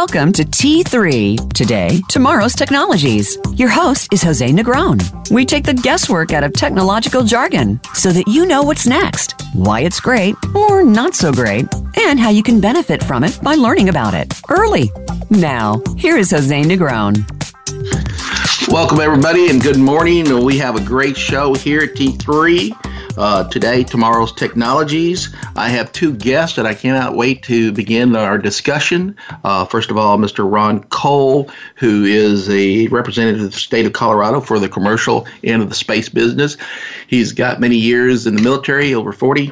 Welcome to T3 Today, Tomorrow's Technologies. Your host is Jose Negron. We take the guesswork out of technological jargon so that you know what's next, why it's great or not so great, and how you can benefit from it by learning about it early. Now, here is Jose Negron. Welcome, everybody, and good morning. We have a great show here at T3. Uh, today, tomorrow's technologies. I have two guests that I cannot wait to begin our discussion. Uh, first of all, Mr. Ron Cole, who is a representative of the state of Colorado for the commercial end of the space business. He's got many years in the military, over 40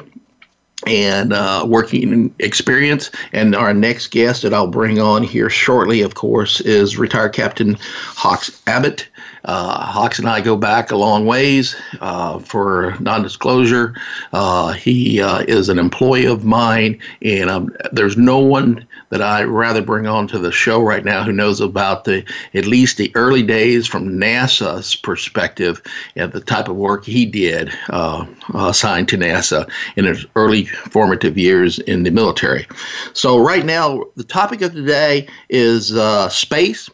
and uh, working experience. And our next guest that I'll bring on here shortly, of course, is retired Captain Hawks Abbott. Uh, Hawks and I go back a long ways uh, for non disclosure. Uh, he uh, is an employee of mine, and um, there's no one that I'd rather bring on to the show right now who knows about the at least the early days from NASA's perspective and the type of work he did uh, assigned to NASA in his early formative years in the military. So, right now, the topic of today is uh, space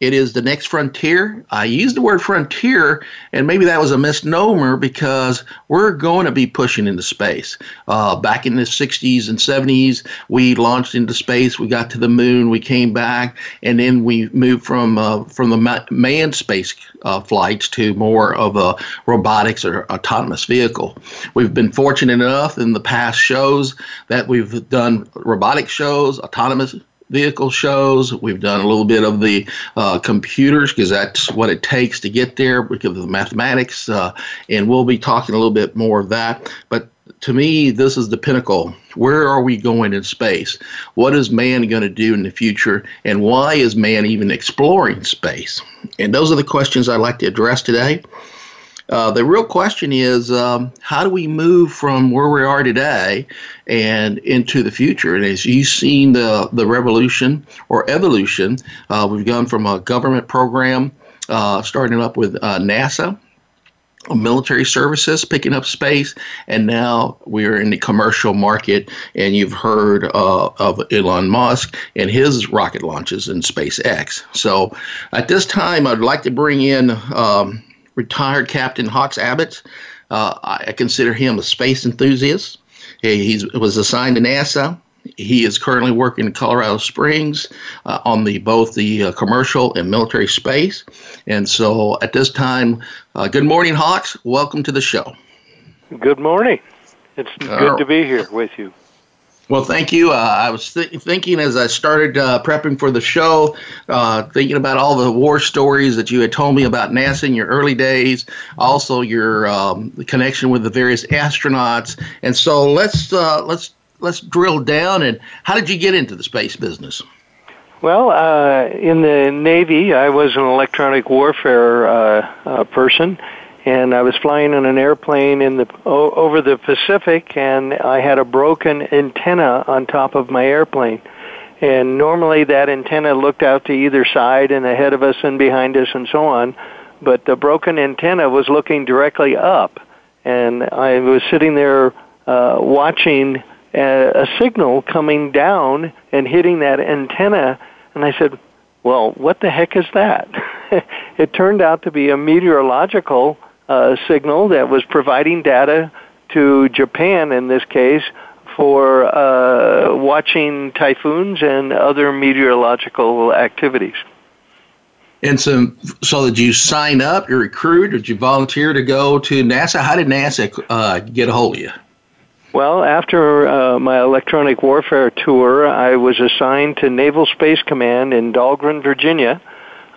it is the next frontier. I use the word frontier, and maybe that was a misnomer because we're going to be pushing into space. Uh, back in the 60s and 70s, we launched into space. We got to the moon. We came back, and then we moved from uh, from the manned space uh, flights to more of a robotics or autonomous vehicle. We've been fortunate enough in the past shows that we've done robotic shows, autonomous vehicle shows. We've done a little bit of the uh, computers because that's what it takes to get there because of the mathematics. Uh, and we'll be talking a little bit more of that. But to me, this is the pinnacle. Where are we going in space? What is man going to do in the future? And why is man even exploring space? And those are the questions I'd like to address today. Uh, the real question is um, how do we move from where we are today and into the future? And as you've seen the, the revolution or evolution, uh, we've gone from a government program uh, starting up with uh, NASA. Military services picking up space, and now we're in the commercial market. And you've heard uh, of Elon Musk and his rocket launches in SpaceX. So, at this time, I'd like to bring in um, retired Captain Hawks Abbott. Uh, I consider him a space enthusiast. He was assigned to NASA. He is currently working in Colorado Springs uh, on the both the uh, commercial and military space. And so, at this time, uh, good morning, Hawks. Welcome to the show. Good morning. It's good to be here with you. Well, thank you. Uh, I was th- thinking as I started uh, prepping for the show, uh, thinking about all the war stories that you had told me about NASA in your early days, also your um, connection with the various astronauts, and so let's uh, let's let's drill down. And how did you get into the space business? Well, uh, in the Navy, I was an electronic warfare uh, person and I was flying in an airplane in the o- over the Pacific, and I had a broken antenna on top of my airplane. And normally that antenna looked out to either side and ahead of us and behind us and so on, but the broken antenna was looking directly up, and I was sitting there uh, watching a, a signal coming down and hitting that antenna, and I said, "Well, what the heck is that?" it turned out to be a meteorological uh, signal that was providing data to Japan in this case for uh, watching typhoons and other meteorological activities. And so, so did you sign up, you recruit, or did you volunteer to go to NASA? How did NASA uh, get a hold of you? Well, after uh, my electronic warfare tour, I was assigned to Naval Space Command in Dahlgren, Virginia,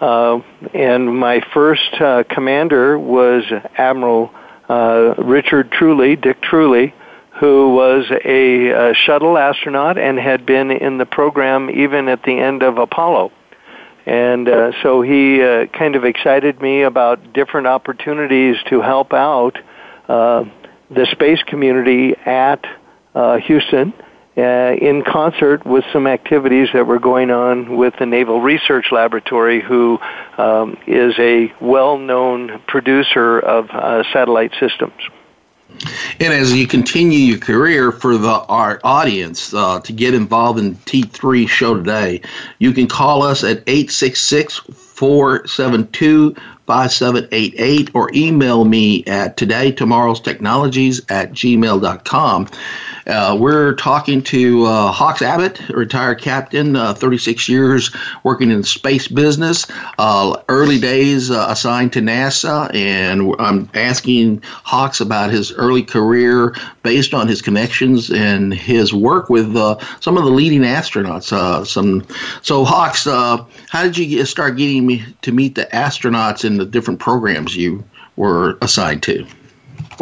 uh, and my first uh, commander was Admiral uh, Richard Truly, Dick Truly, who was a, a shuttle astronaut and had been in the program even at the end of Apollo. And uh, so he uh, kind of excited me about different opportunities to help out uh, the space community at uh, Houston uh, in concert with some activities that were going on with the Naval Research Laboratory, who um, is a well-known producer of uh, satellite systems. And as you continue your career for the our audience uh, to get involved in T3 show today, you can call us at 866 472 5788 or email me at today tomorrow's technologies at gmail.com. Uh, we're talking to uh, Hawks Abbott, retired captain, uh, 36 years working in the space business, uh, early days uh, assigned to NASA, and I'm asking Hawks about his early career based on his connections and his work with uh, some of the leading astronauts. some so Hawks, how did you start getting to meet the astronauts in the different programs you were assigned to?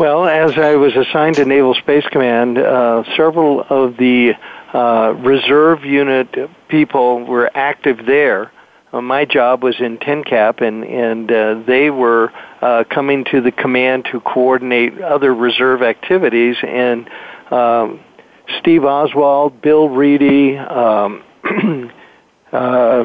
Well, as I was assigned to Naval Space Command, uh, several of the uh, reserve unit people were active there. Uh, my job was in TENCAP, and and uh, they were uh, coming to the command to coordinate other reserve activities. And um, Steve Oswald, Bill Readdy, um, uh,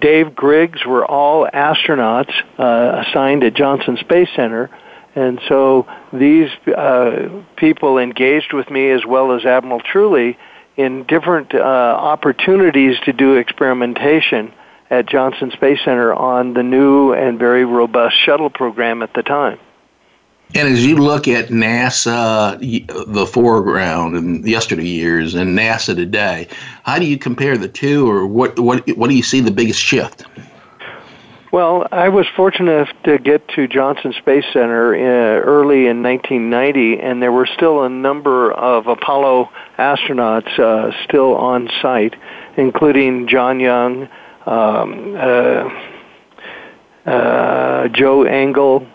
Dave Griggs were all astronauts uh, assigned at Johnson Space Center and so these uh, people engaged with me as well as Admiral Truly in different uh, opportunities to do experimentation at Johnson Space Center on the new and very robust shuttle program at the time. And as you look at NASA, the foreground and yesterday years, and NASA today, how do you compare the two, or what what what do you see the biggest shift? Well, I was fortunate enough to get to Johnson Space Center in, uh, early in 1990, and there were still a number of Apollo astronauts uh, still on site, including John Young, um, uh, uh, Joe Engle.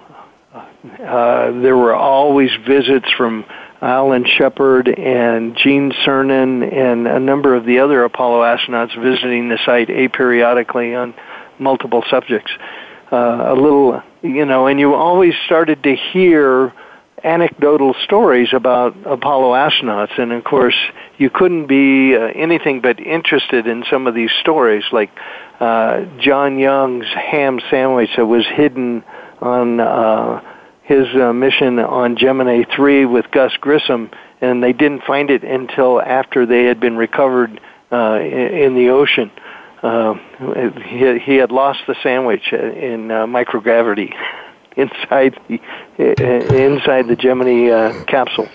Uh, there were always visits from Alan Shepard and Gene Cernan and a number of the other Apollo astronauts visiting the site aperiodically on multiple subjects. Uh, a little, you know, and you always started to hear anecdotal stories about Apollo astronauts, and of course, you couldn't be uh, anything but interested in some of these stories, like uh, John Young's ham sandwich that was hidden on uh, his uh, mission on Gemini 3 with Gus Grissom, and they didn't find it until after they had been recovered uh, in, in the ocean uh, he, he had lost the sandwich in uh, microgravity inside the uh, inside the Gemini uh, capsule.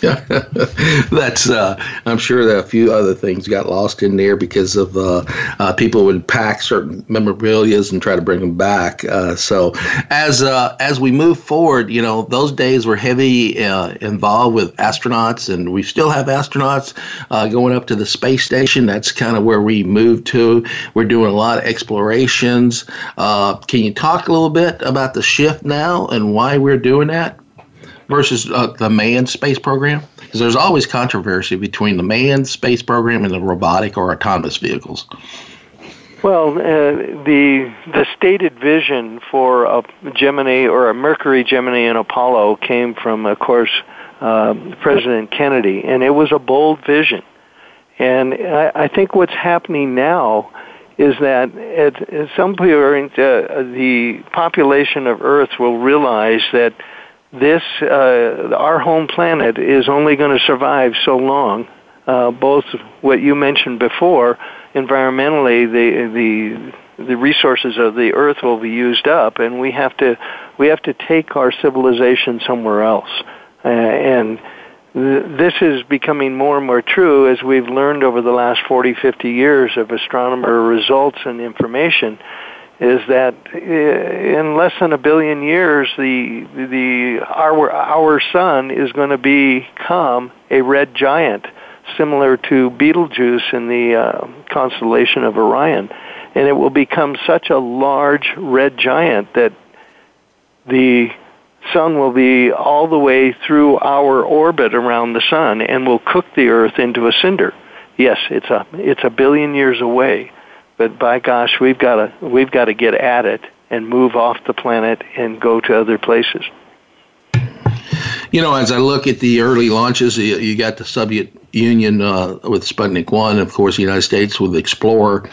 That's uh, I'm sure that a few other things got lost in there because of uh, uh, people would pack certain memorabilia's and try to bring them back. Uh, so as uh, as we move forward, you know those days were heavy uh, involved with astronauts, and we still have astronauts going up to the space station. That's kind of where we moved to. We're doing a lot of explorations. can you talk a little bit about the shift now and why we're doing that? Versus uh, the manned space program? Because there's always controversy between the manned space program and the robotic or autonomous vehicles. Well, uh, the the stated vision for a Gemini or a Mercury, Gemini, and Apollo came from, of course, uh, President Kennedy, and it was a bold vision. And I, I think what's happening now is that at, at some point uh, the population of Earth will realize that this uh, our home planet is only going to survive so long. Uh, both what you mentioned before, environmentally, the the the resources of the Earth will be used up, and we have to we have to take our civilization somewhere else. Uh, and th- this is becoming more and more true as we've learned over the last 40, 50 years of astronomer results and information is that uh, in less than a billion years, the the our our sun is going to become a red giant, similar to Betelgeuse in the uh, constellation of Orion, and it will become such a large red giant that the sun will be all the way through our orbit around the sun and will cook the Earth into a cinder. Yes, it's a it's a billion years away but by gosh, we've got to we've got to get at it and move off the planet and go to other places. You know, as I look at the early launches, you, got the Soviet Union uh, with Sputnik 1, of course, the United States with Explorer,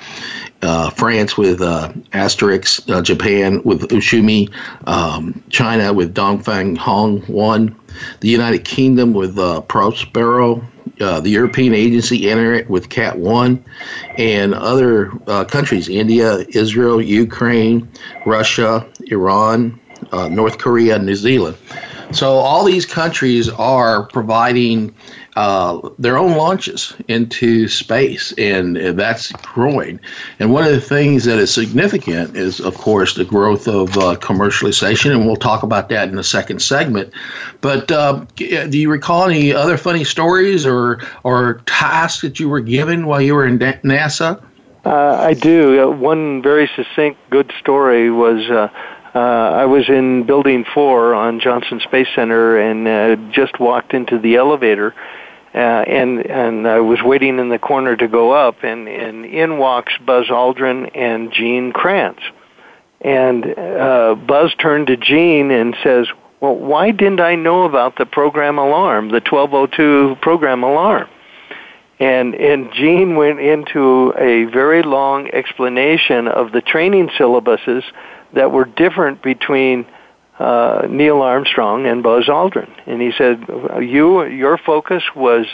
uh, France with uh, Asterix, uh, Japan with Ohsumi, um, China with Dongfang Hong 1, the United Kingdom with uh, Prospero, uh, the European Agency entered with Cat 1, and other uh, countries India, Israel, Ukraine, Russia, Iran, North Korea, New Zealand. So all these countries are providing uh, their own launches into space, and that's growing. And one of the things that is significant is, of course, the growth of uh, commercialization, and we'll talk about that in the second segment. But uh, do you recall any other funny stories or or tasks that you were given while you were in NASA? Uh, I do. Uh, one very succinct, good story was uh, uh, I was in Building 4 on Johnson Space Center and uh, just walked into the elevator. Uh, and and I was waiting in the corner to go up, and, and in walks Buzz Aldrin and Gene Kranz. And uh, Buzz turned to Gene and says, "Well, why didn't I know about the program alarm, the 1202 program alarm?" And and Gene went into a very long explanation of the training syllabuses that were different between uh, Neil Armstrong and Buzz Aldrin. And he said, "You, your focus was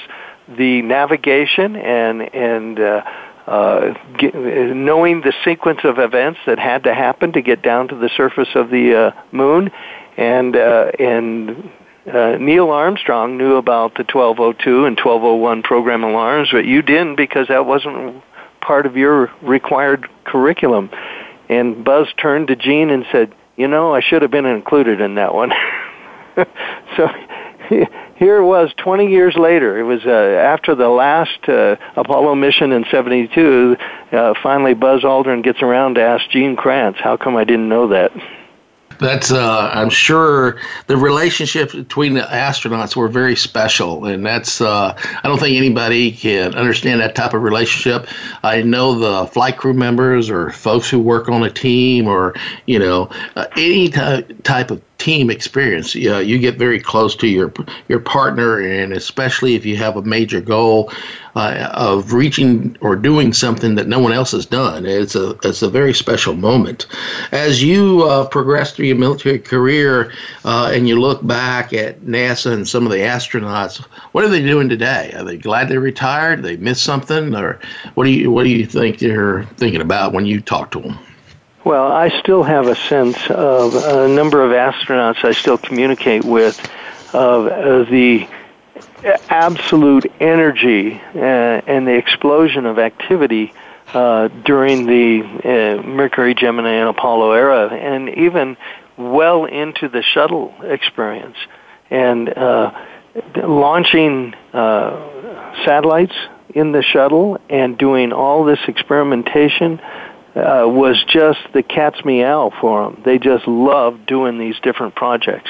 the navigation and and uh, uh, get, knowing the sequence of events that had to happen to get down to the surface of the uh, moon, and uh, and." Uh, Neil Armstrong knew about the 1202 and 1201 program alarms, but you didn't because that wasn't part of your required curriculum. And Buzz turned to Gene and said, "You know, I should have been included in that one." so here it was 20 years later. It was uh, after the last uh, Apollo mission in 72. Uh, finally, Buzz Aldrin gets around to ask Gene Kranz, "How come I didn't know that?" That's uh, I'm sure the relationships between the astronauts were very special, and that's uh, I don't think anybody can understand that type of relationship. I know the flight crew members or folks who work on a team or you know uh, any t- type of team experience. You, know, you get very close to your your partner, and especially if you have a major goal uh, of reaching or doing something that no one else has done. It's a it's a very special moment. As you uh, progress through your military career, uh, and you look back at NASA and some of the astronauts, what are they doing today? Are they glad they retired? They missed something, or what do you what do you think they're thinking about when you talk to them? Well, I still have a sense of a number of astronauts I still communicate with of uh, the absolute energy uh, and the explosion of activity uh, during the uh, Mercury, Gemini, and Apollo era, and even well into the shuttle experience. And uh, launching uh, satellites in the shuttle and doing all this experimentation uh, was just the cat's meow for them. They just loved doing these different projects.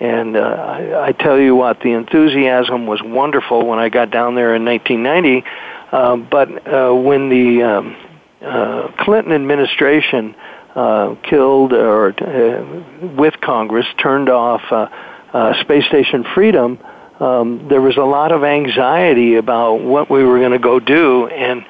And uh, I, I tell you what, the enthusiasm was wonderful when I got down there in 1990. Uh, but uh, when the um, uh, Clinton administration uh, killed or uh, with Congress turned off uh, uh, Space Station Freedom, um, there was a lot of anxiety about what we were going to go do. And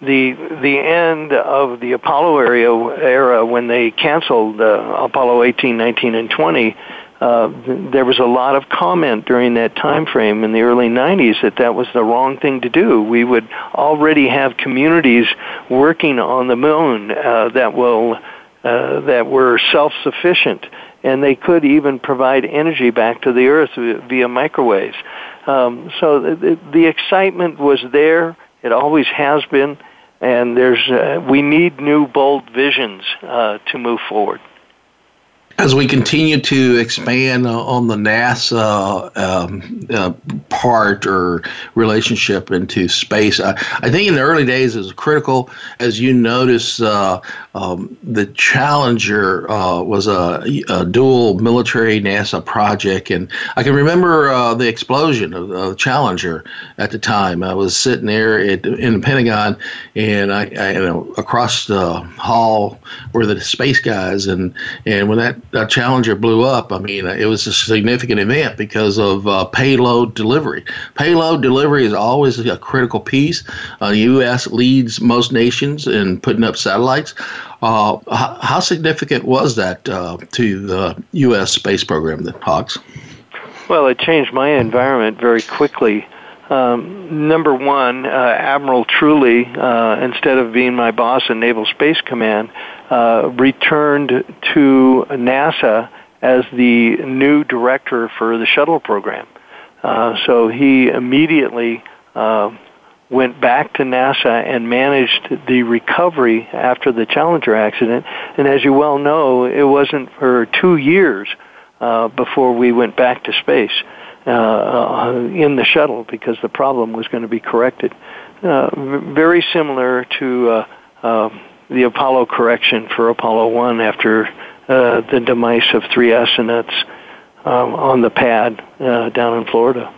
the the end of the Apollo era, era when they canceled uh, Apollo 18, 19, and 20, uh, there was a lot of comment during that time frame in the early 90s that that was the wrong thing to do. We would already have communities working on the moon uh, that will uh, that were self-sufficient, and they could even provide energy back to the Earth via microwaves. Um, so the, the excitement was there. It always has been and there's uh, we need new bold visions uh, to move forward as we continue to expand on the NASA um, uh, part or relationship into space, I, I, think in the early days it was critical. As you notice, uh, um, the Challenger uh, was a, a, dual military NASA project, and I can remember uh, the explosion of the Challenger at the time. I was sitting there at, in the Pentagon, and I, I you know across the hall were the space guys, and and when that that Challenger blew up, I mean, it was a significant event because of uh, payload delivery. Payload delivery is always a critical piece. Uh, the U.S. leads most nations in putting up satellites. Uh, how, how, significant was that uh, to the U.S. space program, the Hawks? Well, it changed my environment very quickly. Um, number one, uh, Admiral Truly, instead of being my boss in Naval Space Command, uh, returned to NASA as the new director for the shuttle program. Uh, so he immediately uh, went back to NASA and managed the recovery after the Challenger accident. And as you well know, it wasn't for two years uh, before we went back to space uh, uh, in the shuttle because the problem was going to be corrected. Uh, very similar to uh, uh, the Apollo correction for Apollo 1 after uh, the demise of three astronauts um, on the pad uh, down in Florida.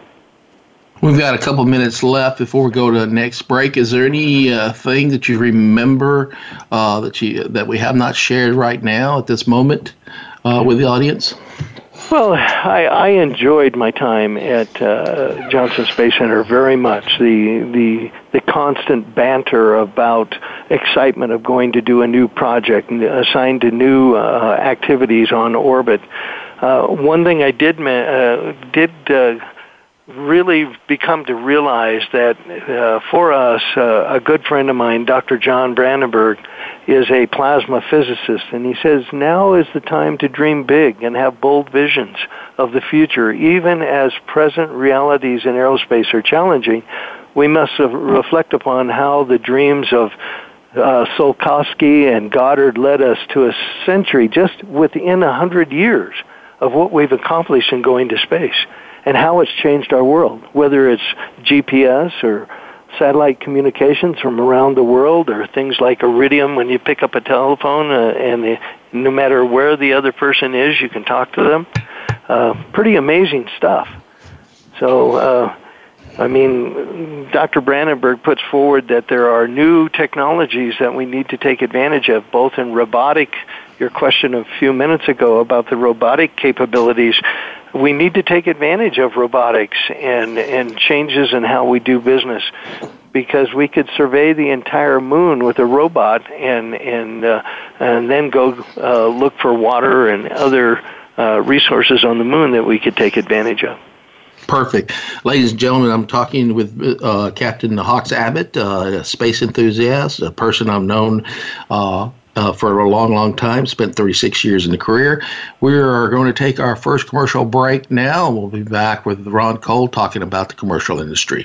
We've got a couple minutes left before we go to the next break. Is there any uh, thing that you remember uh, that you that we have not shared right now at this moment uh, with the audience? Well, I, I enjoyed my time at uh, Johnson Space Center very much. The the the constant banter about excitement of going to do a new project, assigned to new uh, activities on orbit. Uh, one thing I did uh, did uh, really become to realize that uh, for us, uh, a good friend of mine, Dr. John Brandenburg, is a plasma physicist, and he says now is the time to dream big and have bold visions of the future. Even as present realities in aerospace are challenging, we must reflect upon how the dreams of uh, Tsiolkovsky and Goddard led us to a century just within a hundred years of what we've accomplished in going to space and how it's changed our world, whether it's GPS or satellite communications from around the world or things like Iridium when you pick up a telephone uh, and the, no matter where the other person is, you can talk to them. Uh, pretty amazing stuff. So, uh, I mean, Dr. Brandenburg puts forward that there are new technologies that we need to take advantage of, both in robotic, your question a few minutes ago about the robotic capabilities we need to take advantage of robotics and, and changes in how we do business because we could survey the entire moon with a robot and and uh, and then go uh, look for water and other uh, resources on the moon that we could take advantage of. Perfect. Ladies and gentlemen, I'm talking with uh, Captain Hawks Abbott, uh, a space enthusiast, a person I've known uh, uh, for a long, long time, spent 36 years in the career. We are going to take our first commercial break now, and we'll be back with Ron Cole talking about the commercial industry.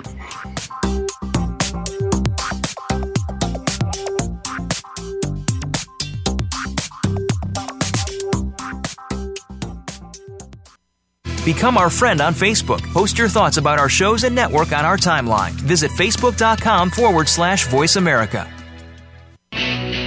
Become our friend on Facebook. Post your thoughts about our shows and network on our timeline. Visit facebook.com forward slash voice America.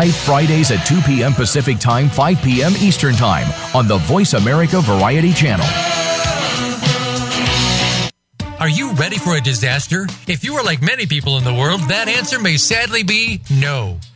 live Fridays at 2 p.m. Pacific Time, 5 p.m. Eastern Time on the Voice America Variety Channel. Are you ready for a disaster? If you are like many people in the world, that answer may sadly be no.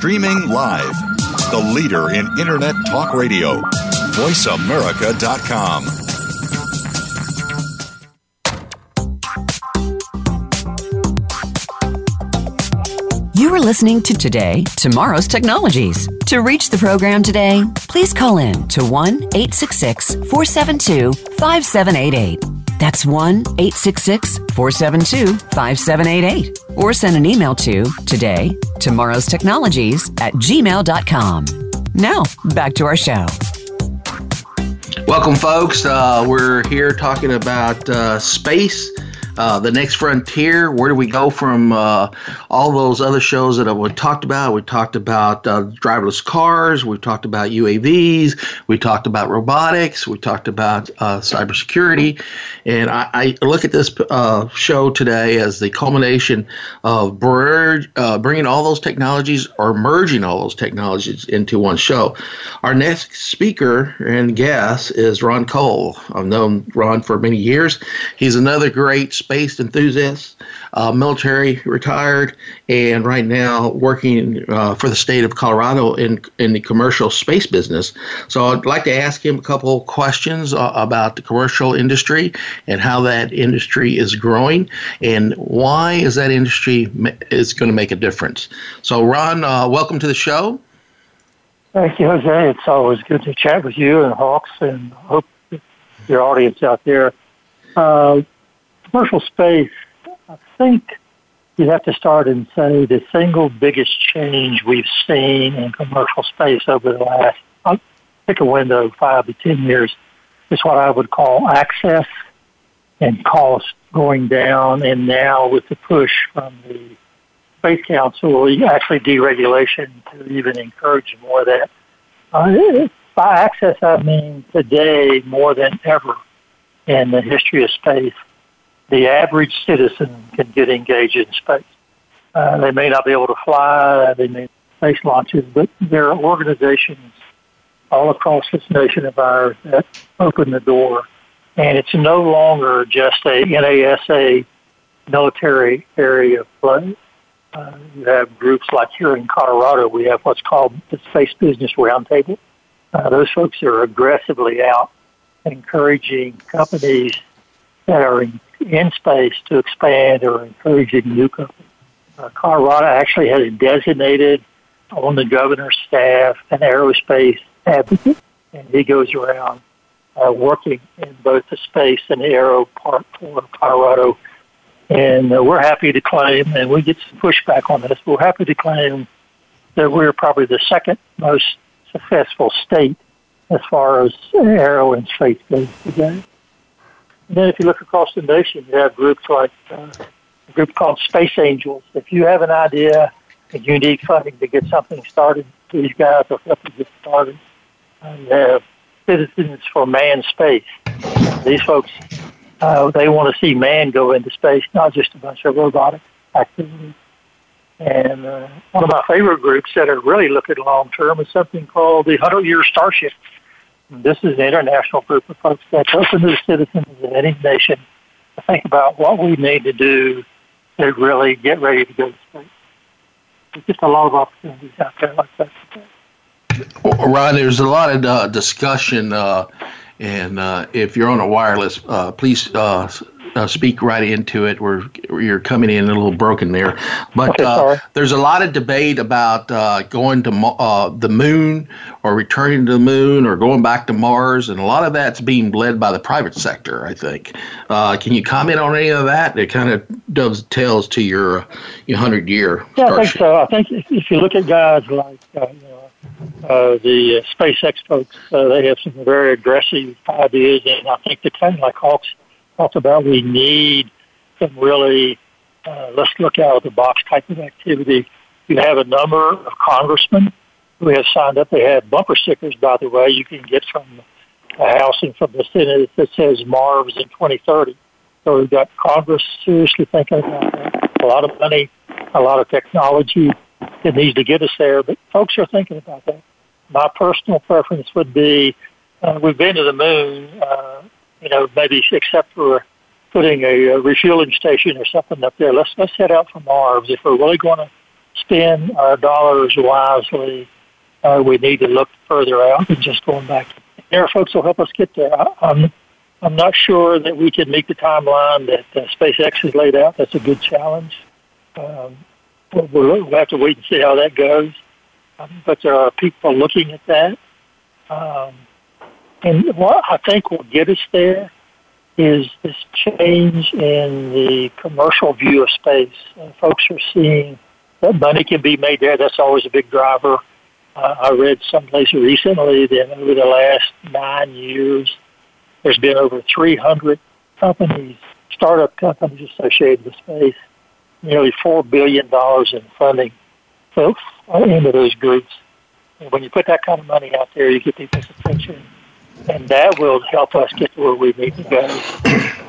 Streaming live, the leader in Internet Talk Radio, voiceamerica.com. You are listening to Today, Tomorrow's Technologies. To reach the program today, please call in to 1 866 472 5788. That's 1 866 472 5788. Or send an email to today, tomorrow's technologies at gmail.com. Now, back to our show. Welcome, folks. Uh, we're here talking about uh, space uh, the next frontier. Where do we go from uh, all those other shows that we talked about? We talked about uh, driverless cars. We talked about UAVs. We talked about robotics. We talked about uh, cybersecurity. And I, I, look at this uh, show today as the culmination of bringing all those technologies or merging all those technologies into one show. Our next speaker and guest is Ron Cole. I've known Ron for many years. He's another great space enthusiast, uh, military retired, and right now working uh, for the state of Colorado in in the commercial space business. So I'd like to ask him a couple questions uh, about the commercial industry and how that industry is growing and why is that industry is going to make a difference. So Ron, uh, welcome to the show. Thank you, Jose. It's always good to chat with you and Hawks, and hope your audience out there. Uh, commercial space, I think you have to start and say the single biggest change we've seen in commercial space over the last, I'll pick a window, five to ten years, is what I would call access and cost going down. And now with the push from the Space Council, actually deregulation to even encourage more of that. Uh, by access, I mean today more than ever in the history of space the average citizen can get engaged in space. Uh, they may not be able to fly, they may space launches, but there are organizations all across this nation of ours that open the door. And it's no longer just a NASA military area of play. Uh, you have groups like here in Colorado, we have what's called the Space Business Roundtable. Uh, those folks are aggressively out encouraging companies that are in in space to expand or encouraging new companies. Uh, Colorado actually has designated on the governor's staff an aerospace advocate, and he goes around uh, working in both the space and the aero part for Colorado. And uh, we're happy to claim, and we get some pushback on this, we're happy to claim that we're probably the second most successful state as far as aero and space goes today. And then if you look across the nation, you have groups like uh, a group called Space Angels. If you have an idea and you need funding to get something started, these guys will help you get started. Uh, you have Citizens for Man Space. These folks, uh, they want to see man go into space, not just a bunch of robotic activities. And uh, one of my favorite groups that are really looking long term is something called the 100 Year Starship. This is an international group of folks that's open to the citizens of any nation to think about what we need to do to really get ready to go to space. There's just a lot of opportunities out there like that. Ron, there's a lot of uh, discussion, uh, and uh, if you're on a wireless, uh, please uh, uh, speak right into it. We're you're coming in a little broken there, but okay, uh, there's a lot of debate about uh, going to uh, the moon or returning to the moon or going back to Mars, and a lot of that's being led by the private sector. I think. Uh, can you comment on any of that? It kind of dovetails to your your hundred year. Yeah, I think so. I think if you look at guys like. Uh, you know, uh, the uh, SpaceX folks, uh, they have some very aggressive ideas, and I think the kind like Hawks talked about we need some really uh, let's look out of the box type of activity. You have a number of congressmen who have signed up. They have bumper stickers, by the way, you can get from the House and from the Senate that says Mars in 2030. So we've got Congress seriously thinking about that. A lot of money a lot of technology that needs to get us there, but folks are thinking about that. My personal preference would be uh, we've been to the moon, uh, you know, maybe except for putting a, a refueling station or something up there. Let's let's head out for Mars. If we're really going to spend our dollars wisely, uh, we need to look further out than just going back. There, folks will help us get there. I, I'm I'm not sure that we can meet the timeline that uh, SpaceX has laid out. That's a good challenge. Um, we'll, we'll have to wait and see how that goes. Um, but there are people looking at that. Um, and what I think will get us there is this change in the commercial view of space. Uh, folks are seeing that money can be made there. That's always a big driver. Uh, I read someplace recently that over the last nine years, there's been over 300 companies, startup companies associated with space, nearly $4 billion in funding so, into those groups. And when you put that kind of money out there, you get people's attention and that will help us get to where we need to go.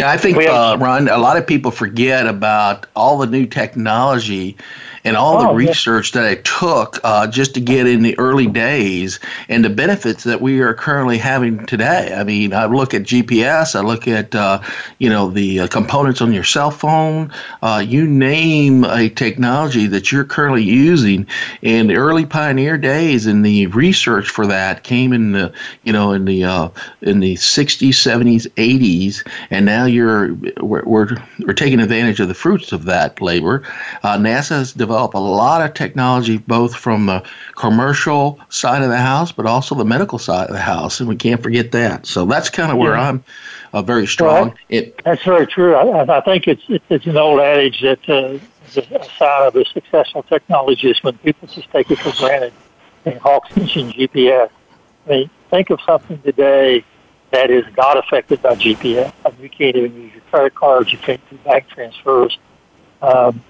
Yeah, I think, uh, Ron, a lot of people forget about all the new technology and all oh, the research yeah. that it took uh, just to get in the early days and the benefits that we are currently having today. I mean, I look at GPS, I look at uh, you know the uh, components on your cell phone. Uh, you name a technology that you're currently using. In the early pioneer days, and the research for that came in the you know in the uh, in the 60s, 70s, 80s, and now you're we're, we're, we're taking advantage of the fruits of that labor. Uh, NASA has developed a lot of technology, both from the commercial side of the house, but also the medical side of the house, and we can't forget that. So that's kind of where yeah. I'm uh, very strong. Well, it, that's very true. I, I think it's it's an old adage that uh, the sign of a successful technology is when people just take it for granted. And Hawks mentioned GPS. I mean, think of something today that is not affected by GPS. You can't even use your credit cards. You can't do bank transfers. Um,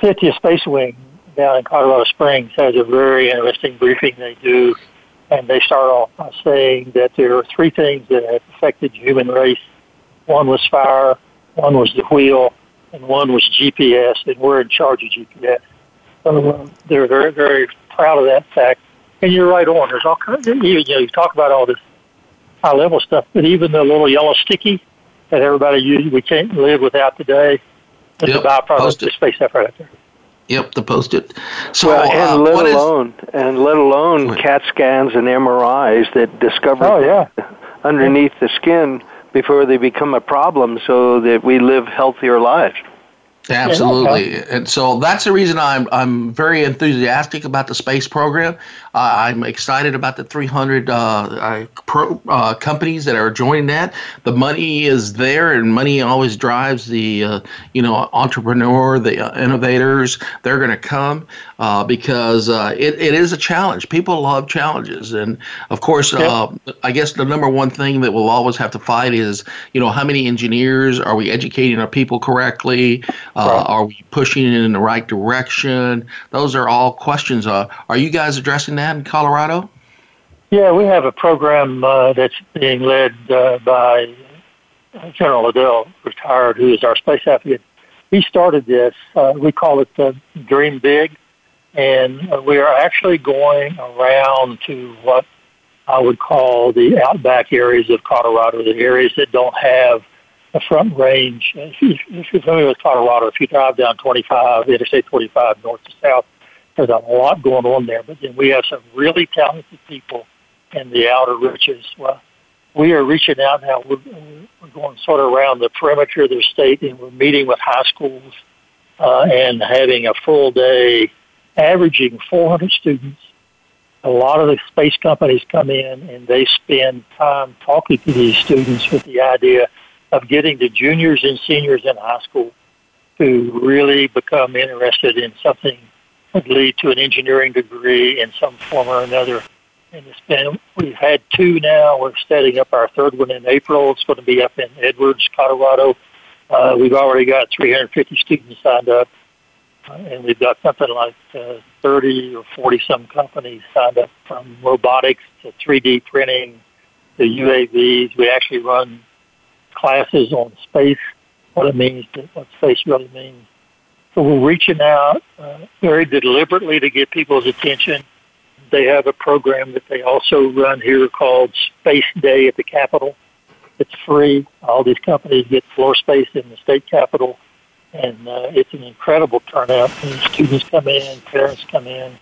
50th Space Wing down in Colorado Springs has a very interesting briefing they do, and they start off by saying that there are three things that have affected the human race. One was fire, one was the wheel, and one was GPS, and we're in charge of GPS. So uh, they're very, very proud of that fact. And you're right on. There's all kinds of, you know, you talk about all this high level stuff, but even the little yellow sticky that everybody uses, we can't live without today it's yep, a byproduct of the space effort out there. Yep, the post-it. So, well, and uh, let alone is, and let alone CAT scans and MRIs that discover oh, yeah. underneath the skin before they become a problem, so that we live healthier lives. Absolutely, and so that's the reason I'm I'm very enthusiastic about the space program. Uh, I'm excited about the 300 uh, pro, uh, companies that are joining that. The money is there, and money always drives the uh, you know entrepreneur, the uh, innovators. They're going to come uh, because it, it is a challenge. People love challenges, and of course, I guess the number one thing that we'll always have to fight is you know how many engineers are we educating our people correctly? Uh, are we pushing it in the right direction? Those are all questions. Uh, are you guys addressing that in Colorado? Yeah, we have a program uh, that's being led uh, by General Lindell, retired, who is our space advocate. He started this. Uh, we call it the Dream Big, and we are actually going around to what I would call the outback areas of Colorado, the areas that don't have the front range. If, you, if you're familiar with Colorado, if you drive down 25, Interstate 25 north to south, there's a lot going on there. But then we have some really talented people in the outer reaches. Well, we are reaching out now. We're, we're going sort of around the perimeter of the state, and we're meeting with high schools uh, and having a full day, averaging 400 students. A lot of the space companies come in and they spend time talking to these students with the idea of getting the juniors and seniors in high school to really become interested in something that would lead to an engineering degree in some form or another. And it's been, we've had two now. We're setting up our third one in April. It's going to be up in Edwards, Colorado. Uh, we've already got 350 students signed up. And we've got something like uh, 30 or 40 some companies signed up from robotics to 3D printing to UAVs. We actually run classes on space, what it means, to, what space really means. So we're reaching out uh, very deliberately to get people's attention. They have a program that they also run here called Space Day at the Capitol. It's free. All these companies get floor space in the state capitol, and uh, it's an incredible turnout. And students come in, parents come in.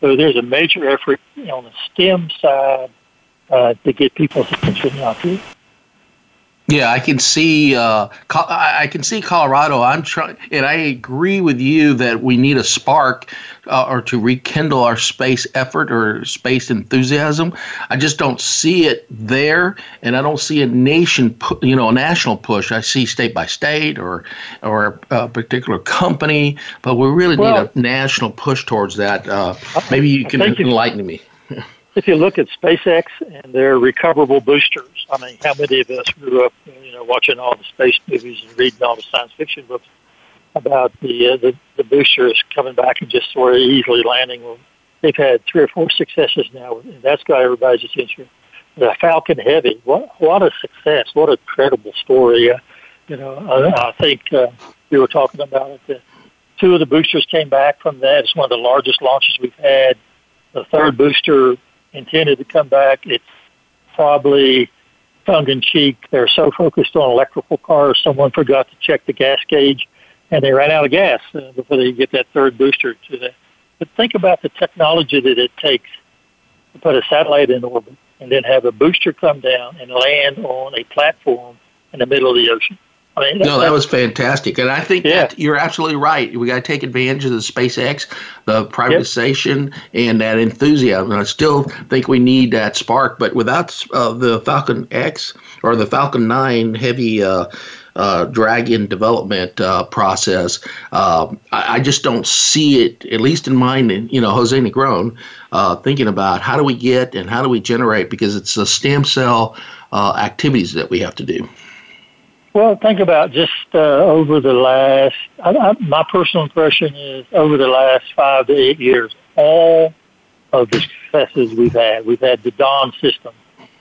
So there's a major effort on the STEM side uh, to get people's attention out here. Yeah, I can see. Uh, I can see Colorado. I'm trying, and I agree with you that we need a spark, uh, or to rekindle our space effort or space enthusiasm. I just don't see it there, and I don't see a nation, you know, a national push. I see state by state or or a particular company, but we really well, need a national push towards that. Uh, maybe you can enlighten me. if you look at SpaceX and their recoverable boosters, I mean, how many of us grew up, you know, watching all the space movies and reading all the science fiction books about the uh, the, the boosters coming back and just sort of easily landing? Well, they've had three or four successes now, and that's got everybody's attention. The Falcon Heavy, what what a success! What a credible story. Uh, you know, I, I think uh, we were talking about it. The, two of the boosters came back from that. It's one of the largest launches we've had. The third booster intended to come back. It's probably tongue in cheek. They're so focused on electrical cars, someone forgot to check the gas gauge, and they ran out of gas uh, before they get that third booster to that. But think about the technology that it takes to put a satellite in orbit and then have a booster come down and land on a platform in the middle of the ocean. I mean, no, that was fantastic, and I think yeah. that you're absolutely right. We got to take advantage of the SpaceX, the privatization, yep. and that enthusiasm. And I still think we need that spark, but without uh, the Falcon X or the Falcon Nine heavy. Uh, uh, Dragon development uh, process. Uh, I, I, just don't see it, at least in mind, you know, Jose Negron, uh, thinking about how do we get and how do we generate because it's the stem cell uh, activities that we have to do. Well, think about just uh, over the last, I, I, my personal impression is over the last five to eight years, all of the successes we've had. We've had the Dawn system,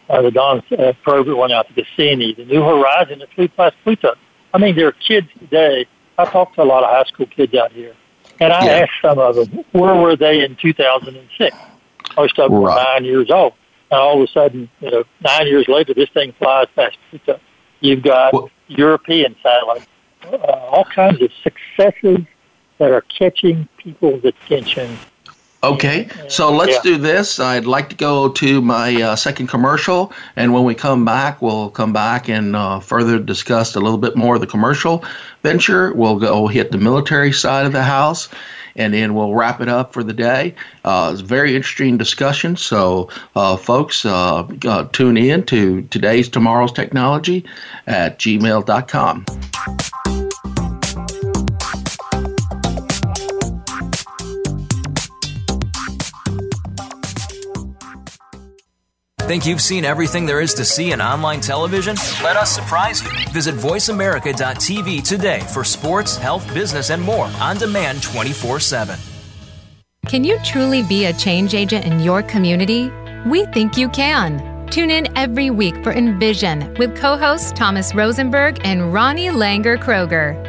uh, the Dawn uh, program went out to Cassini, the New Horizon, the Fleet Plus Pluto. I mean, there are kids today. I talk to a lot of high school kids out here, and I yeah. asked some of them, where were they in 2006? Most of them right. were nine years old. And all of a sudden, you know, nine years later, this thing flies past Pluto. You've got well, European satellites, uh, all kinds of successes that are catching people's attention. Okay, so let's yeah. do this. I'd like to go to my uh, second commercial, and when we come back, we'll come back and uh, further discuss a little bit more of the commercial venture. We'll go hit the military side of the house, and then we'll wrap it up for the day. Uh, it's a very interesting discussion. So, uh, folks, uh, uh tune in to today's Tomorrow's Technology at gmail.com. Think you've seen everything there is to see in online television? Let us surprise you. Visit VoiceAmerica.tv today for sports, health, business, and more on demand 24 7. Can you truly be a change agent in your community? We think you can. Tune in every week for Envision with co hosts Thomas Rosenberg and Ronnie Langer Kroger.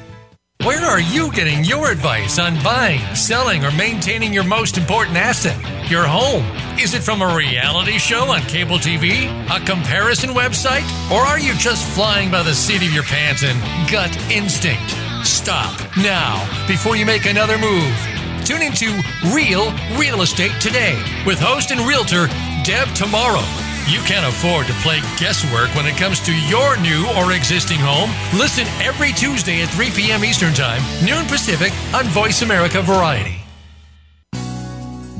Where are you getting your advice on buying, selling, or maintaining your most important asset, your home? Is it from a reality show on cable TV, a comparison website, or are you just flying by the seat of your pants and gut instinct? Stop now before you make another move. Tune into Real Real Estate today with host and realtor Deb Tomorrow you can't afford to play guesswork when it comes to your new or existing home. Listen every Tuesday at 3 p.m. Eastern Time, noon Pacific, on Voice America Variety.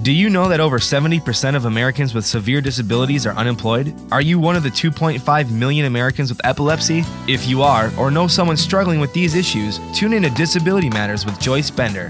Do you know that over 70% of Americans with severe disabilities are unemployed? Are you one of the 2.5 million Americans with epilepsy? If you are, or know someone struggling with these issues, tune in to Disability Matters with Joyce Bender.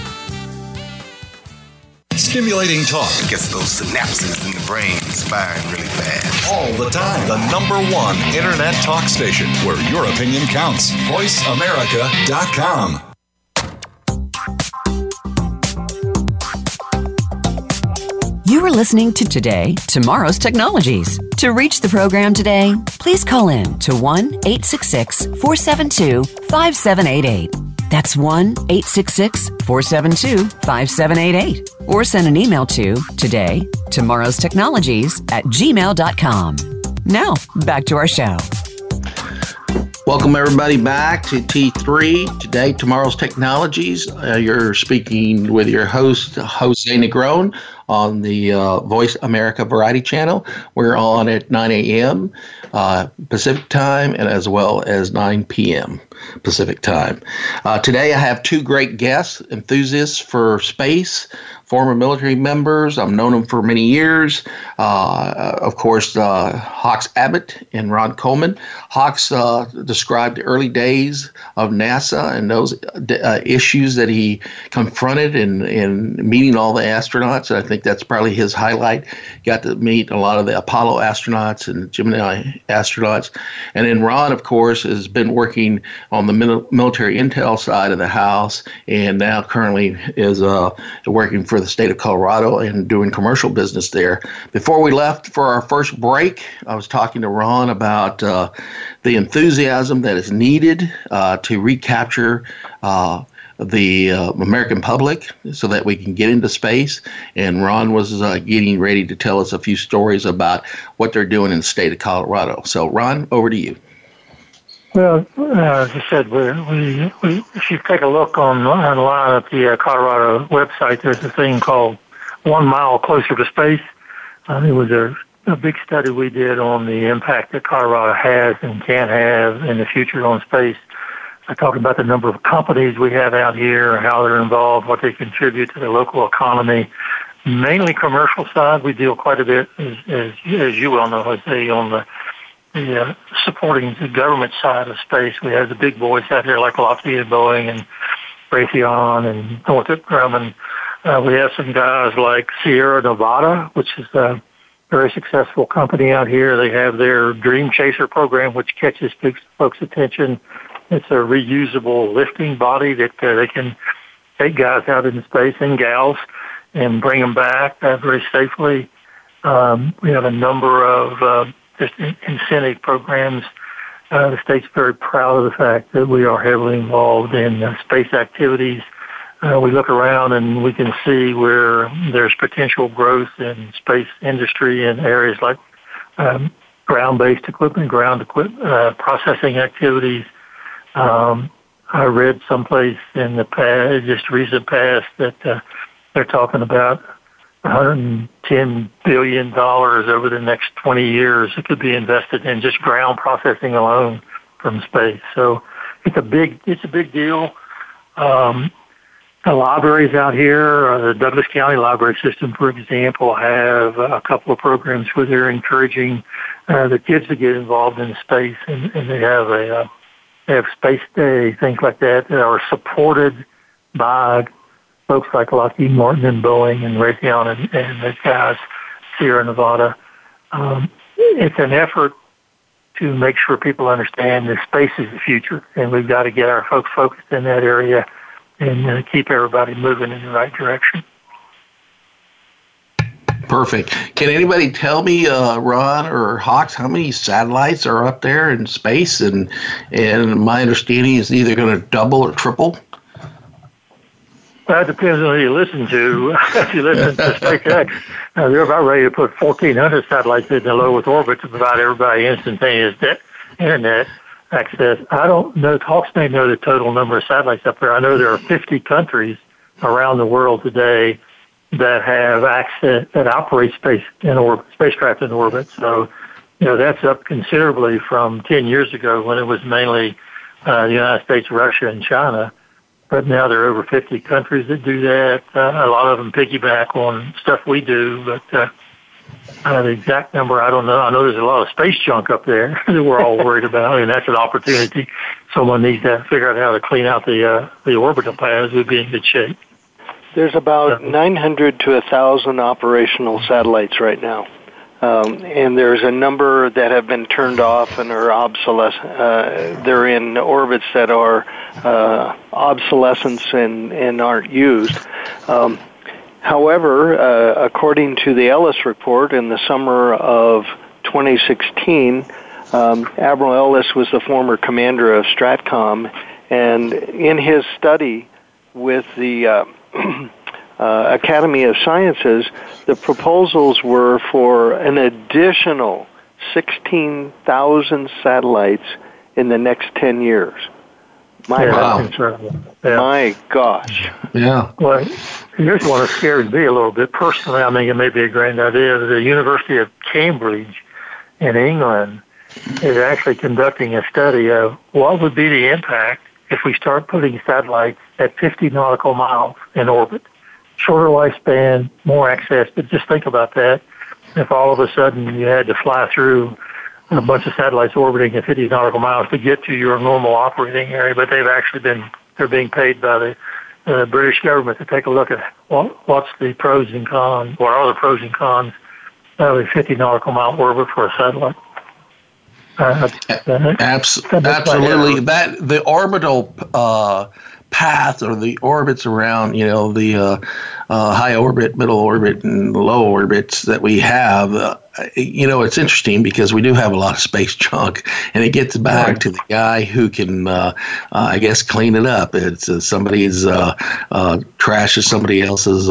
Stimulating talk gets those synapses in the brain firing really fast. All the time. The number one internet talk station where your opinion counts. VoiceAmerica.com. You are listening to Today, Tomorrow's Technologies. To reach the program today, please call in to 1 866 472 5788. That's 1 866 472 5788. Or send an email to today, tomorrow's technologies at gmail.com. Now, back to our show. Welcome, everybody, back to T3 Today, Tomorrow's Technologies. Uh, you're speaking with your host, Jose Negron, on the uh, Voice America Variety Channel. We're on at 9 a.m. Uh, Pacific Time and as well as 9 p.m. Pacific Time. Uh, today, I have two great guests, enthusiasts for space, former military members. I've known them for many years. Uh, of course, uh, Hawks Abbott and Ron Coleman. Hawks uh, described the early days of NASA and those uh, issues that he confronted in, in meeting all the astronauts. And I think that's probably his highlight. Got to meet a lot of the Apollo astronauts and Gemini astronauts. And then Ron, of course, has been working on the military intel side of the house and now currently is uh, working for the state of Colorado and doing commercial business there. Before we left for our first break, I was talking to Ron about uh, the enthusiasm that is needed uh, to recapture uh, the uh, American public so that we can get into space. And Ron was uh, getting ready to tell us a few stories about what they're doing in the state of Colorado. So, Ron, over to you. Well, uh, as I said, we, we, we, if you take a look on online at the uh, Colorado website, there's a thing called One Mile Closer to Space. Uh, it was a, a big study we did on the impact that Colorado has and can have in the future on space. I talked about the number of companies we have out here, how they're involved, what they contribute to the local economy. Mainly commercial side, we deal quite a bit, as, as, as you well know, Jose, on the the uh, supporting the government side of space. We have the big boys out here like Lockheed, Boeing, and Raytheon, and Northrop Grumman. Uh, we have some guys like Sierra Nevada, which is a very successful company out here. They have their Dream Chaser program, which catches folks' attention. It's a reusable lifting body that uh, they can take guys out into space and gals and bring them back uh, very safely. Um, we have a number of uh, just incentive programs. Uh, the state's very proud of the fact that we are heavily involved in uh, space activities. Uh, we look around and we can see where there's potential growth in space industry in areas like um, ground-based equipment, ground equipment, uh, processing activities. Um, I read someplace in the past, just recent past, that uh, they're talking about 110 billion dollars over the next 20 years that could be invested in just ground processing alone from space. So it's a big it's a big deal. Um, the libraries out here, uh, the Douglas County Library System, for example, have a couple of programs where they're encouraging uh, the kids to get involved in space, and, and they have a uh, they have space day, things like that, that are supported by folks like Lockheed Martin and Boeing and Raytheon and, and the guys, Sierra Nevada. Um, it's an effort to make sure people understand that space is the future, and we've got to get our folks focused in that area and uh, keep everybody moving in the right direction. Perfect. Can anybody tell me, uh, Ron or Hawks, how many satellites are up there in space? And and my understanding is either going to double or triple. That depends on who you listen to. if you listen to SpaceX, uh, they're about ready to put 1,400 satellites in the low Earth orbit to provide everybody instantaneous internet access. I don't know. Hawks may know the total number of satellites up there. I know there are 50 countries around the world today that have access that operate space in orbit, spacecraft in orbit. So you know, that's up considerably from 10 years ago when it was mainly uh, the United States, Russia, and China. But now there are over 50 countries that do that. Uh, a lot of them piggyback on stuff we do, but uh, uh, the exact number, I don't know. I know there's a lot of space junk up there that we're all worried about, and that's an opportunity. Someone needs to figure out how to clean out the uh, the orbital paths. We'd be in good shape. There's about 900 to 1,000 operational satellites right now. Um, and there's a number that have been turned off and are obsolescent. Uh, they're in orbits that are uh, obsolescence and, and aren't used. Um, however, uh, according to the Ellis report in the summer of 2016, um, Admiral Ellis was the former commander of STRATCOM, and in his study with the uh, Academy of Sciences, the proposals were for an additional 16,000 satellites in the next 10 years. My wow. Yeah. My gosh. Yeah. Well, here's one that scares me a little bit. Personally, I think it may be a grand idea. The University of Cambridge in England is actually conducting a study of what would be the impact if we start putting satellites at 50 nautical miles in orbit shorter lifespan, more access. But just think about that. If all of a sudden you had to fly through a bunch of satellites orbiting at 50 nautical miles to get to your normal operating area, but they've actually been, they're being paid by the uh, British government to take a look at what, what's the pros and cons, what are the pros and cons of a 50 nautical mile orbit for a satellite. Uh, Abs- absolutely. That the orbital uh, path or the orbits around, you know, the uh, uh, high orbit, middle orbit, and low orbits that we have, uh, you know, it's interesting because we do have a lot of space junk, and it gets back right. to the guy who can, uh, uh, I guess, clean it up. It's uh, somebody's trash is somebody else's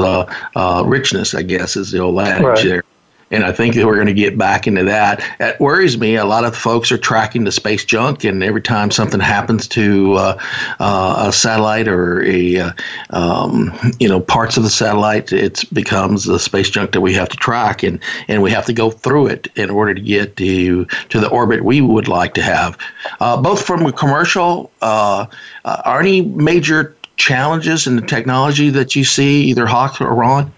richness, I guess, is the old adage right. there and I think that we're going to get back into that. It worries me. A lot of folks are tracking the space junk, and every time something happens to uh, uh, a satellite or a uh, um, you know parts of the satellite, it becomes the space junk that we have to track, and and we have to go through it in order to get to to the orbit we would like to have. Uh, both from a commercial, uh, uh, are any major challenges in the technology that you see, either Hawk or Ron?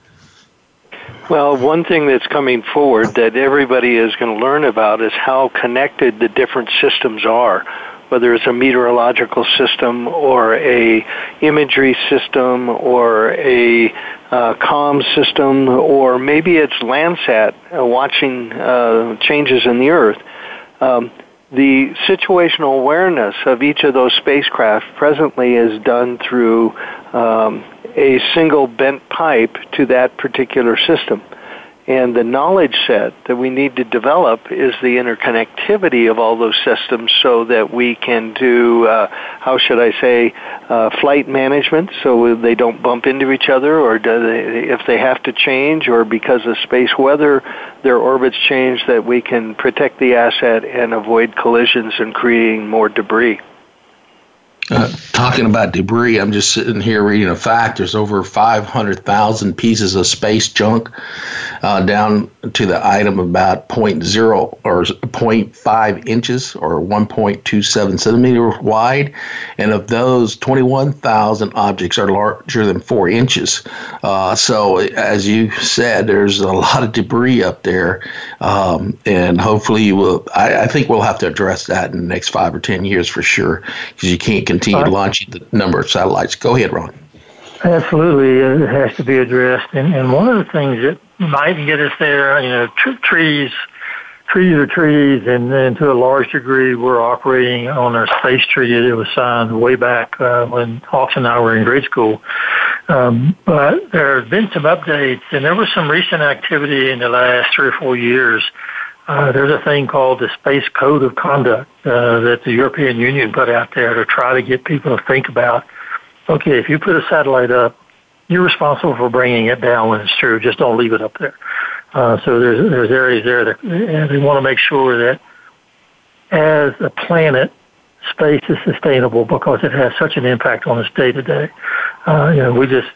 Well, one thing that's coming forward that everybody is going to learn about is how connected the different systems are whether it's a meteorological system or a imagery system or a uh, comm system or maybe it's Landsat uh, watching uh, changes in the Earth. Um, the situational awareness of each of those spacecraft presently is done through um, a single bent pipe to that particular system. And the knowledge set that we need to develop is the interconnectivity of all those systems so that we can do, uh, how should I say, uh, flight management so they don't bump into each other or they, if they have to change or because of space weather, their orbits change that we can protect the asset and avoid collisions and creating more debris. Uh, talking about debris, I'm just sitting here reading a fact. There's over 500,000 pieces of space junk uh, down to the item about 0.0 or 0.5 inches or 1.27 centimeter wide. And of those, 21,000 objects are larger than four inches. Uh, so, as you said, there's a lot of debris up there. Um, and hopefully, we'll, I, I, think we'll have to address that in the next five or 10 years for sure because you can't continue launching the number of satellites. Go ahead, Ron. Absolutely, it has to be addressed. And, and one of the things that might get us there, you know, tr- trees, trees are trees, and then to a large degree, we're operating on our space treaty that was signed way back uh, when Hawks and I were in grade school. Um, but there have been some updates, and there was some recent activity in the last three or four years uh, there's a thing called the Space Code of Conduct uh, that the European Union put out there to try to get people to think about. Okay, if you put a satellite up, you're responsible for bringing it down when it's true. Just don't leave it up there. Uh, so there's there's areas there that and they want to make sure that as a planet, space is sustainable because it has such an impact on us day to day. Uh, you know, we just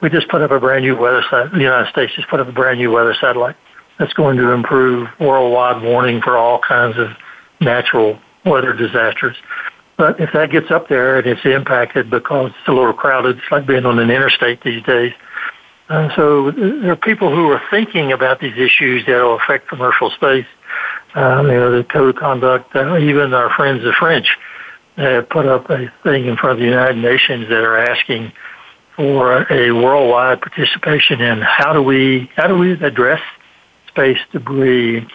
we just put up a brand new weather. Sat- the United States just put up a brand new weather satellite that's going to improve worldwide warning for all kinds of natural weather disasters. But if that gets up there and it's impacted because it's a little crowded, it's like being on an interstate these days. Uh, so there are people who are thinking about these issues that will affect commercial space. Um, you know, the code of conduct, uh, even our friends the French have put up a thing in front of the United Nations that are asking for a worldwide participation in how do we how do we address space debris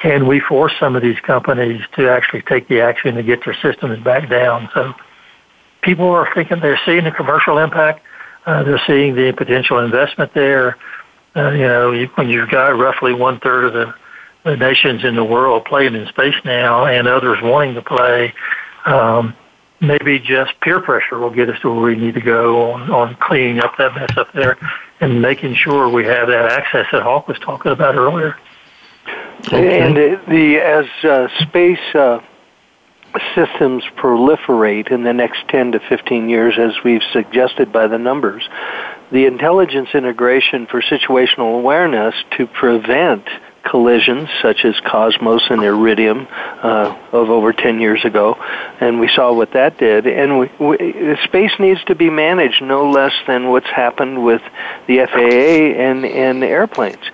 can we force some of these companies to actually take the action to get their systems back down? So people are thinking they're seeing the commercial impact. Uh, they're seeing the potential investment there. Uh, you know, when you've got roughly one third of the, the nations in the world playing in space now, and others wanting to play, um, maybe just peer pressure will get us to where we need to go on, on cleaning up that mess up there and making sure we have that access that Hawk was talking about earlier. Okay. And the as uh, space uh, systems proliferate in the next 10 to 15 years, as we've suggested by the numbers, the intelligence integration for situational awareness to prevent collisions such as Cosmos and Iridium uh, of over 10 years ago, and we saw what that did. And we, we, space needs to be managed no less than what's happened with the FAA and, and airplanes.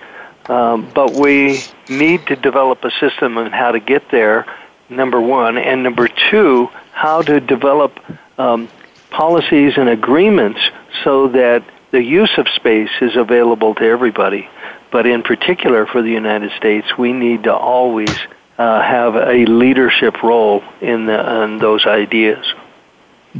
Um, but we need to develop a system on how to get there, number one, and number two, how to develop um, policies and agreements so that the use of space is available to everybody. But in particular for the United States, we need to always uh, have a leadership role in, the, in those ideas.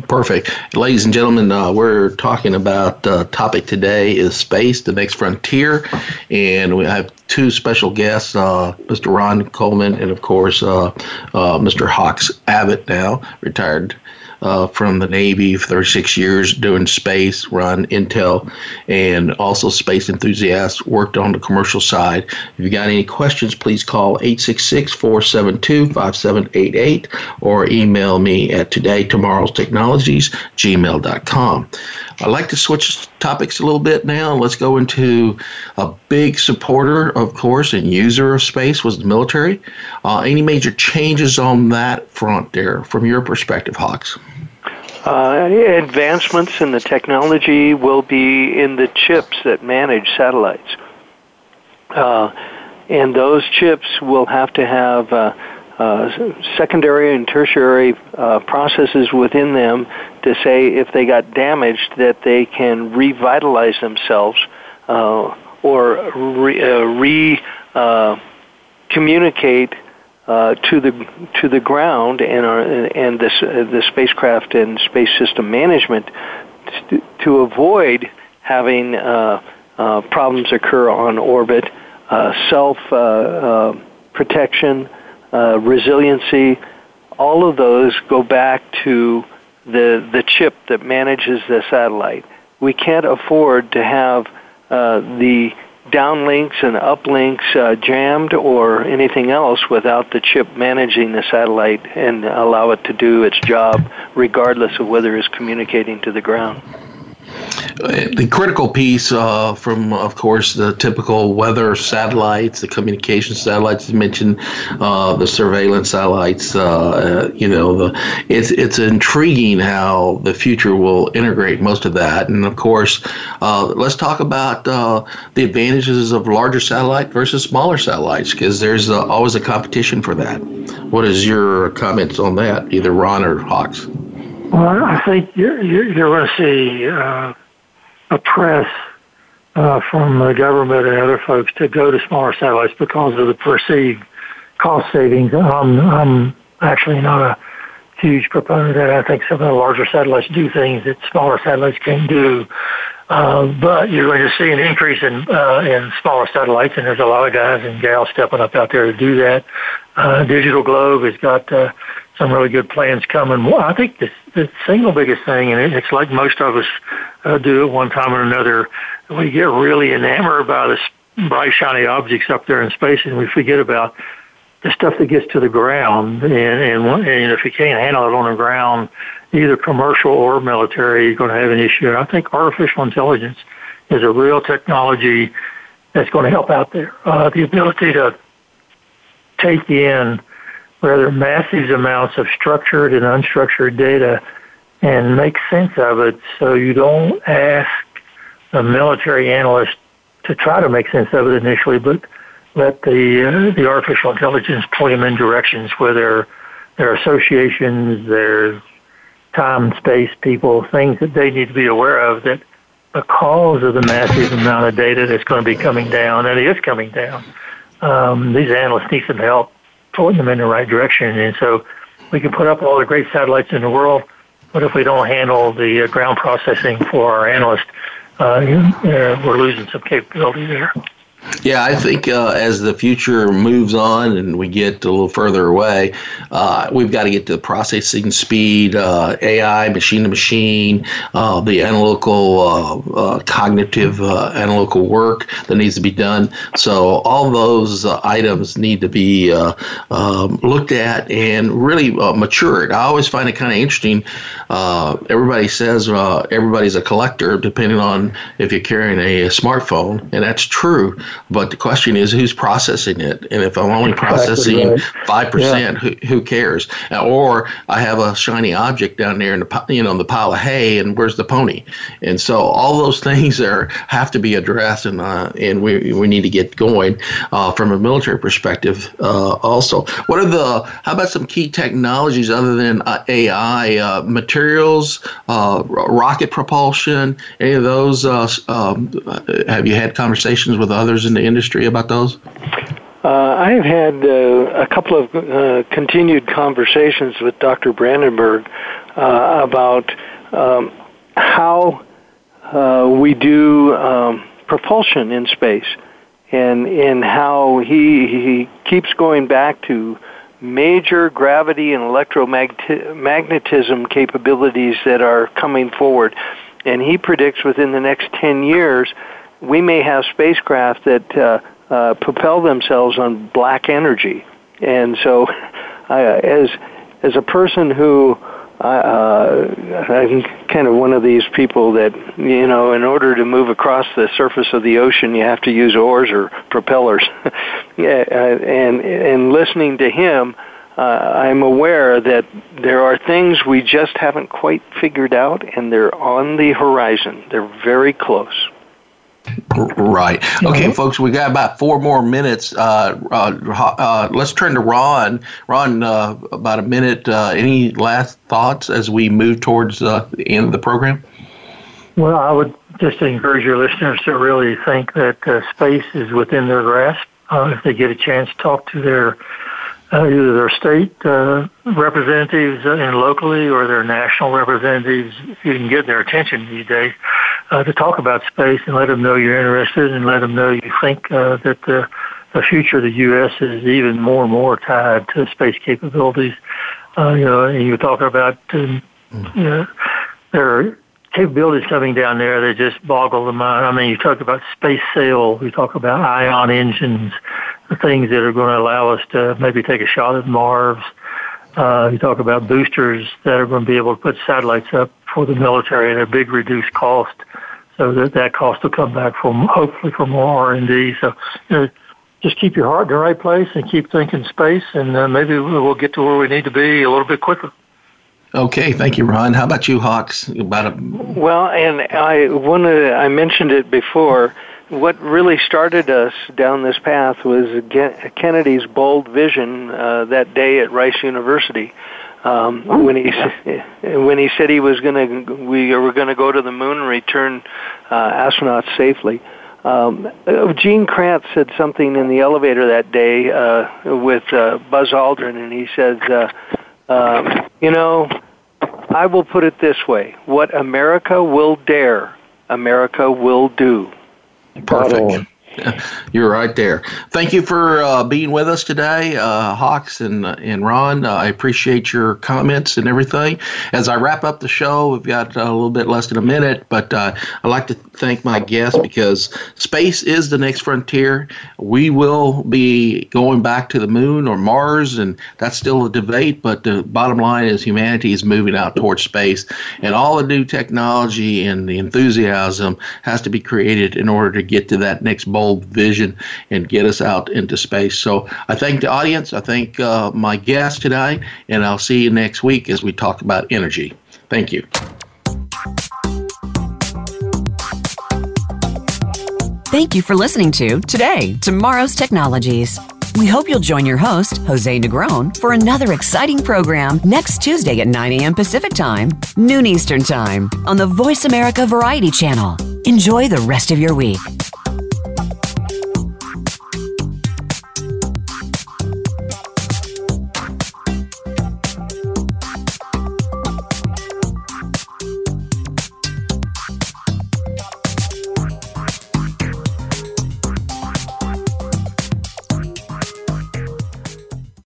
Perfect. Ladies and gentlemen, uh, we're talking about uh, topic today is space, the next frontier. And we have two special guests, uh, Mr. Ron Coleman and, of course, uh, uh, Mr. Hawks Abbott, now retired uh, from the Navy for 36 years doing space, run Intel, and also space enthusiast, worked on the commercial side. If you got any questions, please call 866 472 5788 or email me at today, tomorrow's technologies, gmail.com. I'd like to switch topics a little bit now. Let's go into a big supporter, of course, and user of space was the military. Uh, any major changes on that front there from your perspective, Hawks? Uh, advancements in the technology will be in the chips that manage satellites. Uh, and those chips will have to have uh, uh, secondary and tertiary uh, processes within them to say if they got damaged that they can revitalize themselves uh, or re, uh, re uh, communicate uh, to the to the ground and our, and this the spacecraft and space system management to, to avoid having problems occur on orbit, self protection uh, resiliency, all of those go back to the the chip that manages the satellite. We can't afford to have uh, the downlinks and uplinks uh, jammed or anything else without the chip managing the satellite and allow it to do its job regardless of whether it's communicating to the ground the critical piece uh, from, of course, the typical weather satellites, the communication satellites you mentioned, uh, the surveillance satellites. Uh, you know, the, it's it's intriguing how the future will integrate most of that. And of course, uh, let's talk about uh, the advantages of larger satellite versus smaller satellites, because there's uh, always a competition for that. What is your comments on that, either Ron or Hawks? Well, I think you're, you're, going to see uh, a press uh, from the government and other folks to go to smaller satellites because of the perceived cost savings. I'm, I'm actually not a huge proponent of that. I think some of the larger satellites do things that smaller satellites can't do. Uh, but you're going to see an increase in uh, in smaller satellites, and there's a lot of guys and gals stepping up out there to do that. Uh, Digital Globe has got uh, some really good plans coming. I think the, the single biggest thing, and it's like most of us uh, do at one time or another, we get really enamored by the bright, shiny objects up there in space, and we forget about the stuff that gets to the ground. And, and, and if you can't handle it on the ground, either commercial or military, you're going to have an issue. And I think artificial intelligence is a real technology that's going to help out there. Uh, the ability to take in rather massive amounts of structured and unstructured data and make sense of it. So you don't ask a military analyst to try to make sense of it initially, but let the uh, the artificial intelligence point them in directions where there there are associations, there's time, space, people, things that they need to be aware of that because of the massive amount of data that's going to be coming down, and it is coming down, um, these analysts need some help pulling them in the right direction. And so we can put up all the great satellites in the world, but if we don't handle the uh, ground processing for our analysts, uh, uh, we're losing some capability there. Yeah, I think uh, as the future moves on and we get a little further away, uh, we've got to get to the processing speed, uh, AI, machine to machine, uh, the analytical, uh, uh, cognitive analytical work that needs to be done. So all those items need to be um, looked at and really matured. I always find it kind of interesting. everybody says everybody's a collector, depending on if you're carrying a, a smartphone, and that's true. But the question is, who's processing it? And if I'm only processing five percent, who, who cares? Or I have a shiny object down there in the you know in the pile of hay, and where's the pony? And so all those things are have to be addressed, and uh, and we we need to get going uh, from a military perspective. Uh, also, what are the how about some key technologies other than uh, AI uh, materials, uh, rocket propulsion, any of those? Um, have you had conversations with others? in the industry about those? Uh, I have had uh, a couple of uh, continued conversations with Dr. Brandenburg uh, about um, how uh, we do um, propulsion in space, and in how he he keeps going back to major gravity and electromagnetism capabilities that are coming forward, and he predicts within the next ten years we may have spacecraft that uh, uh, propel themselves on black energy. And so, uh, as as a person who uh, I'm kind of one of these people that you know, in order to move across the surface of the ocean, you have to use oars or propellers. yeah, uh, and and listening to him, uh, I'm aware that there are things we just haven't quite figured out, and they're on the horizon. They're very close. Right. Okay, mm-hmm. folks, we got about four more minutes. Uh, uh, uh, let's turn to Ron. Ron, uh, about a minute. Uh, any last thoughts as we move towards uh, the end of the program? Well, I would just encourage your listeners to really think that space is within their grasp. if they get a chance, to talk to their uh, either their state uh, representatives and locally or their national representatives. If You can get their attention these days uh, to talk about space and let them know you're interested and let them know you think uh, that the, the future of the U.S. is even more and more tied to space capabilities. Uh, you know, and you talk about um, you know, there are capabilities coming down there that just boggle the mind. I mean, you talk about space sail, you talk about ion engines, the things that are going to allow us to maybe take a shot at Mars. Uh, you talk about boosters that are going to be able to put satellites up for the military at a big reduced cost, so that that cost will come back from hopefully for more R and D. So, you know, just keep your heart in the right place and keep thinking space, and uh, maybe we'll get to where we need to be a little bit quicker. Okay, thank you, Ron. How about you, Hawks? About a well, and I one I mentioned it before. What really started us down this path was Kennedy's bold vision uh, that day at Rice University. Um, when he when he said he was going to we were going to go to the moon and return uh, astronauts safely. Um, Gene Kranz said something in the elevator that day uh, with uh, Buzz Aldrin, and he said, uh, um, "You know, I will put it this way: What America will dare, America will do." Perfect. You're right there. Thank you for uh, being with us today, uh, Hawks and and Ron. Uh, I appreciate your comments and everything. As I wrap up the show, we've got a little bit less than a minute, but uh, I'd like to thank my guests because space is the next frontier. We will be going back to the moon or Mars, and that's still a debate. But the bottom line is humanity is moving out towards space, and all the new technology and the enthusiasm has to be created in order to get to that next bowl whole vision and get us out into space. So I thank the audience. I thank uh, my guest today, and I'll see you next week as we talk about energy. Thank you. Thank you for listening to Today, Tomorrow's Technologies. We hope you'll join your host, Jose Negron, for another exciting program next Tuesday at 9 a.m. Pacific Time, noon Eastern Time, on the Voice America Variety Channel. Enjoy the rest of your week.